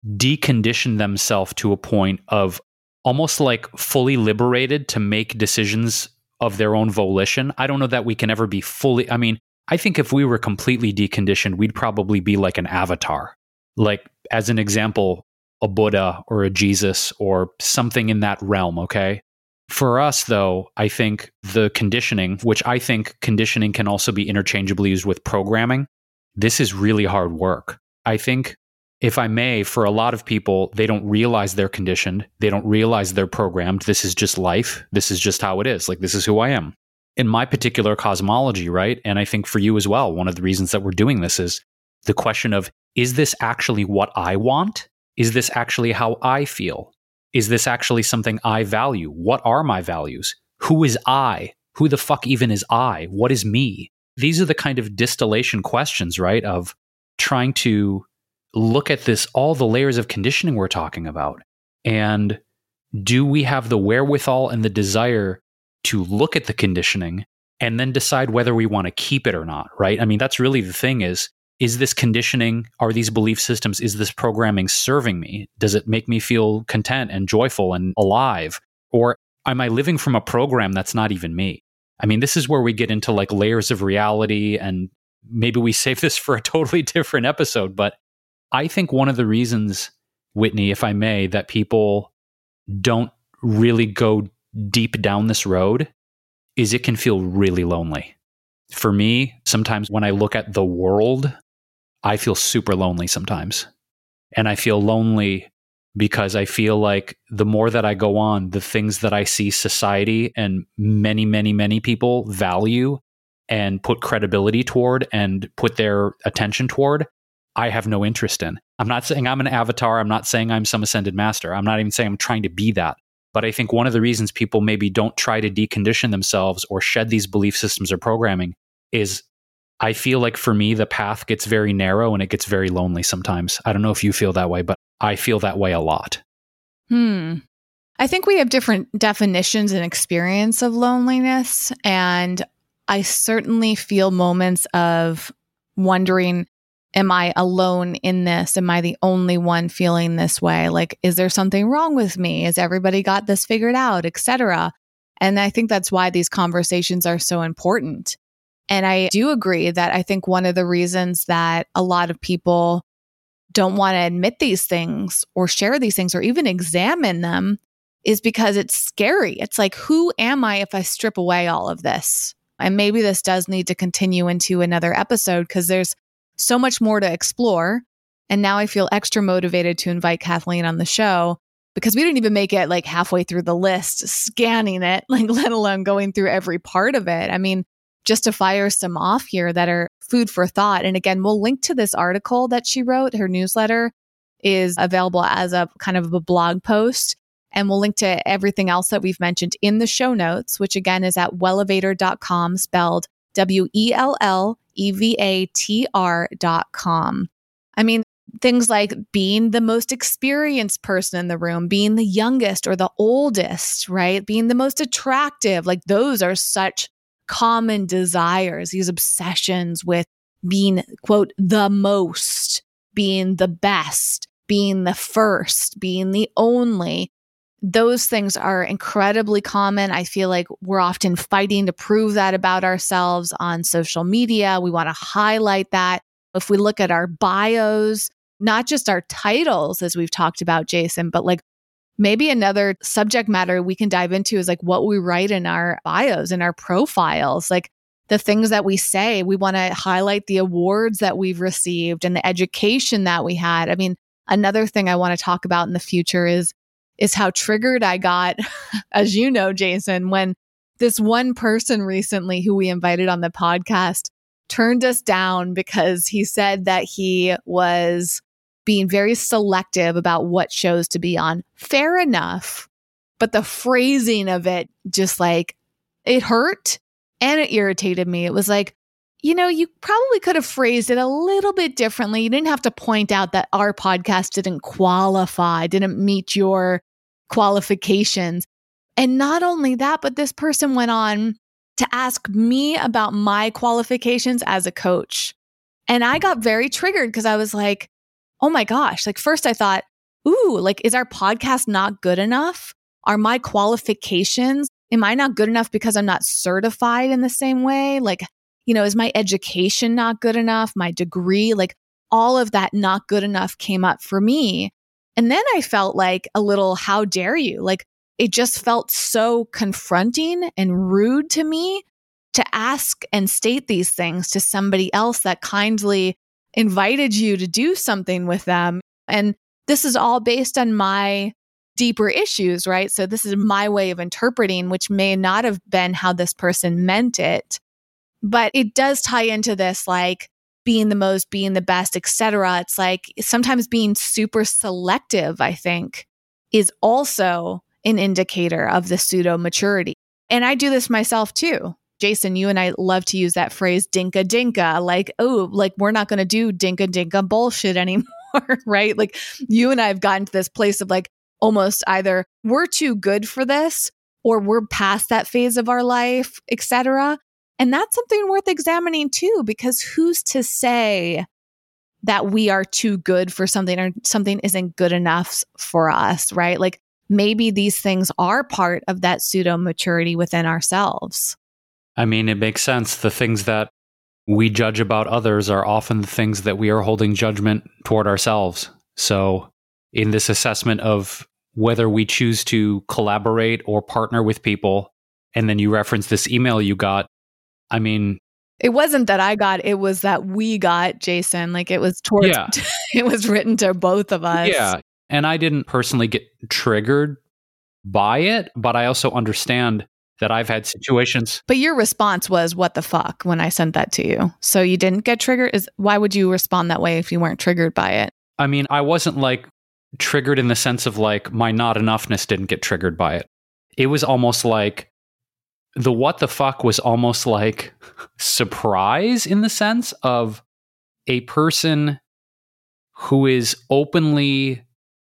deconditioned themselves to a point of almost like fully liberated to make decisions of their own volition. I don't know that we can ever be fully, I mean, I think if we were completely deconditioned, we'd probably be like an avatar. Like, as an example, a Buddha or a Jesus or something in that realm, okay? For us, though, I think the conditioning, which I think conditioning can also be interchangeably used with programming, this is really hard work. I think if I may, for a lot of people, they don't realize they're conditioned. They don't realize they're programmed. This is just life. This is just how it is. Like, this is who I am. In my particular cosmology, right? And I think for you as well, one of the reasons that we're doing this is the question of is this actually what I want? Is this actually how I feel? Is this actually something I value? What are my values? Who is I? Who the fuck even is I? What is me? These are the kind of distillation questions, right? Of trying to look at this, all the layers of conditioning we're talking about. And do we have the wherewithal and the desire to look at the conditioning and then decide whether we want to keep it or not, right? I mean, that's really the thing is, is this conditioning, are these belief systems, is this programming serving me? Does it make me feel content and joyful and alive? Or am I living from a program that's not even me? I mean, this is where we get into like layers of reality and maybe we save this for a totally different episode, but I think one of the reasons, Whitney, if I may, that people don't really go deep down this road is it can feel really lonely. For me, sometimes when I look at the world, I feel super lonely sometimes. And I feel lonely because I feel like the more that I go on, the things that I see society and many, many, many people value and put credibility toward and put their attention toward, I have no interest in. I'm not saying I'm an avatar. I'm not saying I'm some ascended master. I'm not even saying I'm trying to be that. But I think one of the reasons people maybe don't try to decondition themselves or shed these belief systems or programming is I feel like for me, the path gets very narrow and it gets very lonely sometimes. I don't know if you feel that way, but I feel that way a lot. Hmm. I think we have different definitions and experience of loneliness. And I certainly feel moments of wondering am I alone in this? Am I the only one feeling this way? Like, is there something wrong with me? Has everybody got this figured out, etc.? And I think that's why these conversations are so important. And I do agree that I think one of the reasons that a lot of people don't want to admit these things or share these things or even examine them is because it's scary. It's like, who am I if I strip away all of this? And maybe this does need to continue into another episode because there's so much more to explore. And now I feel extra motivated to invite Kathleen on the show because we didn't even make it like halfway through the list, scanning it, like let alone going through every part of it. I mean, just to fire some off here that are food for thought. And again, we'll link to this article that she wrote. Her newsletter is available as a kind of a blog post. And we'll link to everything else that we've mentioned in the show notes, which again is at wellevatr.com, spelled W E L L E V A T R dot com. I mean, things like being the most experienced person in the room, being the youngest or the oldest, right? Being the most attractive. Like those are such common desires, these obsessions with being, quote, the most, being the best, being the first, being the only those things are incredibly common. I feel like we're often fighting to prove that about ourselves on social media. We want to highlight that. If we look at our bios, not just our titles, as we've talked about, Jason, but like maybe another subject matter we can dive into is like what we write in our bios and our profiles. Like the things that we say, we want to highlight the awards that we've received and the education that we had. I mean, another thing I want to talk about in the future is is how triggered I got, as you know, Jason, when this one person recently who we invited on the podcast turned us down because he said that he was being very selective about what shows to be on. Fair enough. But the phrasing of it just like it hurt and it irritated me. It was like, you know, you probably could have phrased it a little bit differently. You didn't have to point out that our podcast didn't qualify, didn't meet your qualifications. And not only that, but this person went on to ask me about my qualifications as a coach. And I got very triggered because I was like, oh my gosh. Like, first I thought, ooh, like, is our podcast not good enough? Are my qualifications, am I not good enough because I'm not certified in the same way? Like, you know, is my education not good enough? My degree, like all of that not good enough came up for me. And then I felt like a little, how dare you? Like it just felt so confronting and rude to me to ask and state these things to somebody else that kindly invited you to do something with them. And this is all based on my deeper issues, right? So this is my way of interpreting, which may not have been how this person meant it. But it does tie into this like being the most, being the best, etc. It's like sometimes being super selective, I think, is also an indicator of the pseudo maturity. And I do this myself too. Jason, you and I love to use that phrase dinka dinka, like, oh, like we're not going to do dinka dinka bullshit anymore, right? Like you and I have gotten to this place of like almost either we're too good for this or we're past that phase of our life, etc. And that's something worth examining too, because who's to say that we are too good for something or something isn't good enough for us, right? Like maybe these things are part of that pseudo maturity within ourselves. I mean, it makes sense. The things that we judge about others are often the things that we are holding judgment toward ourselves. So, in this assessment of whether we choose to collaborate or partner with people, and then you reference this email you got, I mean, it wasn't that I got, it was that we got Jason. Like it was towards, yeah. it was written to both of us. Yeah. And I didn't personally get triggered by it, but I also understand that I've had situations. But your response was, what the fuck, when I sent that to you. So you didn't get triggered. Is why would you respond that way if you weren't triggered by it? I mean, I wasn't like triggered in the sense of like my not enoughness didn't get triggered by it. It was almost like the what the fuck was almost like surprise in the sense of a person who is openly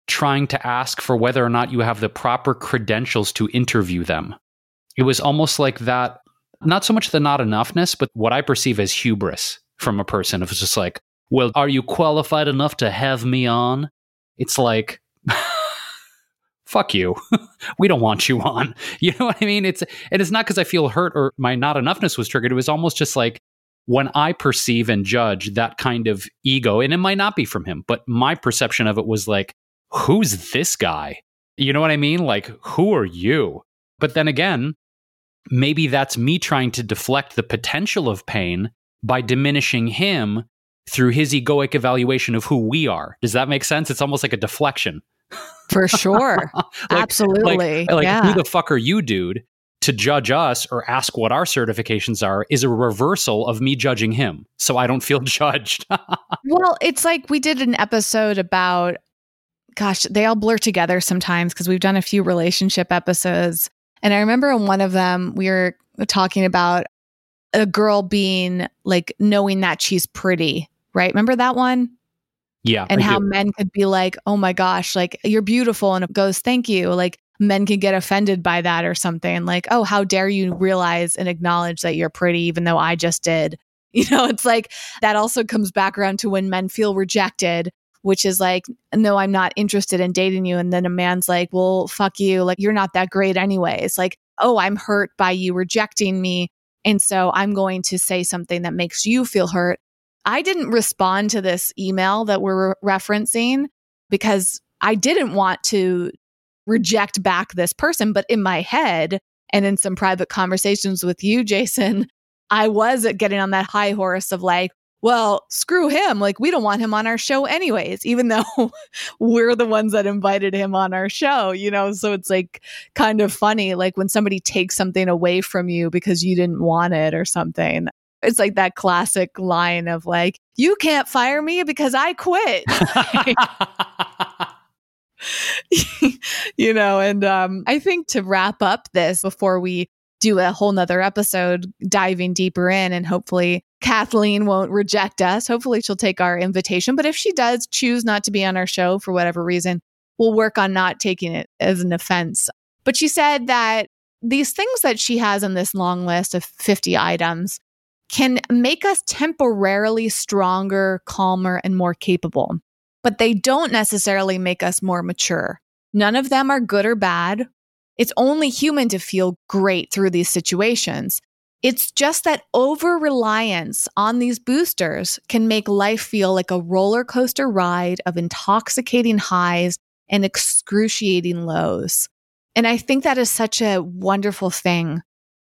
trying to ask for whether or not you have the proper credentials to interview them. It was almost like that, not so much the not enoughness, but what I perceive as hubris from a person. It was just like, well, are you qualified enough to have me on? It's like, fuck you. we don't want you on. You know what I mean? It's and it's not because I feel hurt or my not enoughness was triggered. It was almost just like when I perceive and judge that kind of ego, and it might not be from him, but my perception of it was like, who's this guy? You know what I mean? Like, who are you? But then again, maybe that's me trying to deflect the potential of pain by diminishing him through his egoic evaluation of who we are. Does that make sense? It's almost like a deflection. For sure. like, Absolutely. Like, like yeah. who the fuck are you, dude? To judge us or ask what our certifications are is a reversal of me judging him. So I don't feel judged. well, it's like we did an episode about, gosh, they all blur together sometimes because we've done a few relationship episodes. And I remember in one of them, we were talking about a girl being like knowing that she's pretty, right? Remember that one? Yeah. And I how do. men could be like, oh my gosh, like you're beautiful. And it goes, thank you. Like men can get offended by that or something. Like, oh, how dare you realize and acknowledge that you're pretty, even though I just did. You know, it's like that also comes back around to when men feel rejected, which is like, no, I'm not interested in dating you. And then a man's like, well, fuck you. Like, you're not that great anyways. Like, oh, I'm hurt by you rejecting me. And so I'm going to say something that makes you feel hurt. I didn't respond to this email that we're referencing because I didn't want to reject back this person. But in my head and in some private conversations with you, Jason, I was getting on that high horse of like, well, screw him. Like, we don't want him on our show, anyways, even though we're the ones that invited him on our show, you know? So it's like kind of funny, like when somebody takes something away from you because you didn't want it or something. It's like that classic line of like, you can't fire me because I quit. you know, and um, I think to wrap up this before we do a whole nother episode diving deeper in and hopefully Kathleen won't reject us. Hopefully she'll take our invitation. But if she does choose not to be on our show for whatever reason, we'll work on not taking it as an offense. But she said that these things that she has on this long list of 50 items can make us temporarily stronger, calmer, and more capable. But they don't necessarily make us more mature. None of them are good or bad. It's only human to feel great through these situations. It's just that over reliance on these boosters can make life feel like a roller coaster ride of intoxicating highs and excruciating lows. And I think that is such a wonderful thing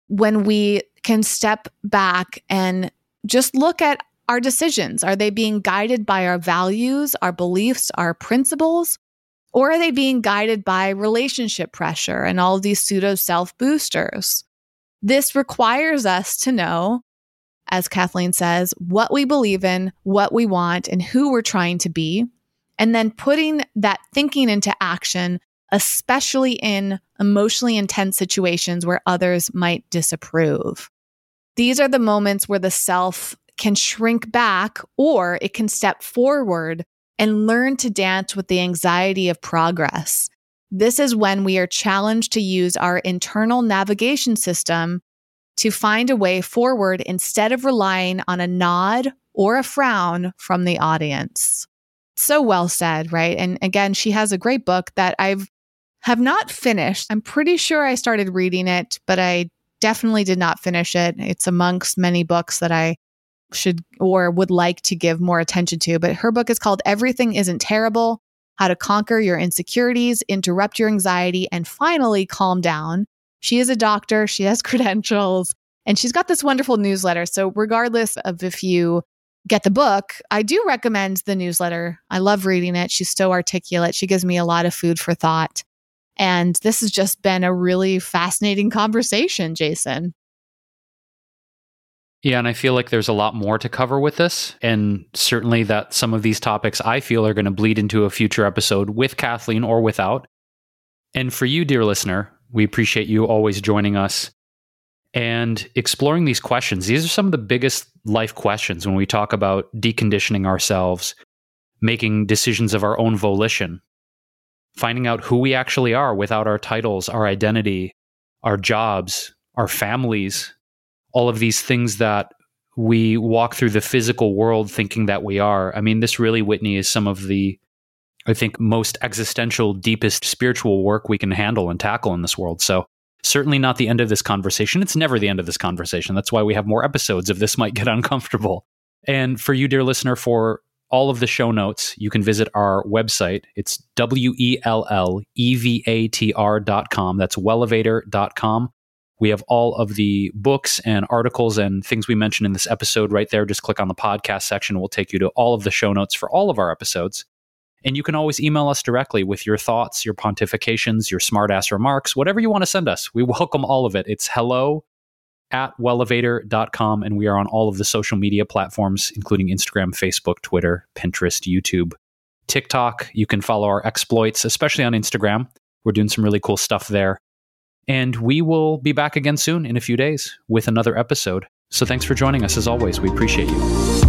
when we can step back and just look at our decisions. Are they being guided by our values, our beliefs, our principles? Or are they being guided by relationship pressure and all these pseudo self boosters? This requires us to know, as Kathleen says, what we believe in, what we want, and who we're trying to be, and then putting that thinking into action, especially in emotionally intense situations where others might disapprove. These are the moments where the self can shrink back or it can step forward and learn to dance with the anxiety of progress. This is when we are challenged to use our internal navigation system to find a way forward instead of relying on a nod or a frown from the audience. So well said, right? And again, she has a great book that I've have not finished. I'm pretty sure I started reading it, but I definitely did not finish it. It's amongst many books that I should or would like to give more attention to. But her book is called Everything Isn't Terrible How to Conquer Your Insecurities, Interrupt Your Anxiety, and Finally Calm Down. She is a doctor, she has credentials, and she's got this wonderful newsletter. So, regardless of if you get the book, I do recommend the newsletter. I love reading it. She's so articulate. She gives me a lot of food for thought. And this has just been a really fascinating conversation, Jason. Yeah, and I feel like there's a lot more to cover with this. And certainly that some of these topics I feel are going to bleed into a future episode with Kathleen or without. And for you, dear listener, we appreciate you always joining us and exploring these questions. These are some of the biggest life questions when we talk about deconditioning ourselves, making decisions of our own volition, finding out who we actually are without our titles, our identity, our jobs, our families, all of these things that we walk through the physical world thinking that we are. I mean, this really, Whitney, is some of the, I think, most existential, deepest spiritual work we can handle and tackle in this world. So, certainly not the end of this conversation. It's never the end of this conversation. That's why we have more episodes if this might get uncomfortable. And for you, dear listener, for all of the show notes, you can visit our website. It's W E L L E V A T R dot com. That's wellevatr.com. We have all of the books and articles and things we mentioned in this episode right there. Just click on the podcast section. We'll take you to all of the show notes for all of our episodes. And you can always email us directly with your thoughts, your pontifications, your smartass remarks, whatever you want to send us. We welcome all of it. It's hello at wellevatr.com. And we are on all of the social media platforms, including Instagram, Facebook, Twitter, Pinterest, YouTube, TikTok. You can follow our exploits, especially on Instagram. We're doing some really cool stuff there. And we will be back again soon in a few days with another episode. So thanks for joining us as always. We appreciate you.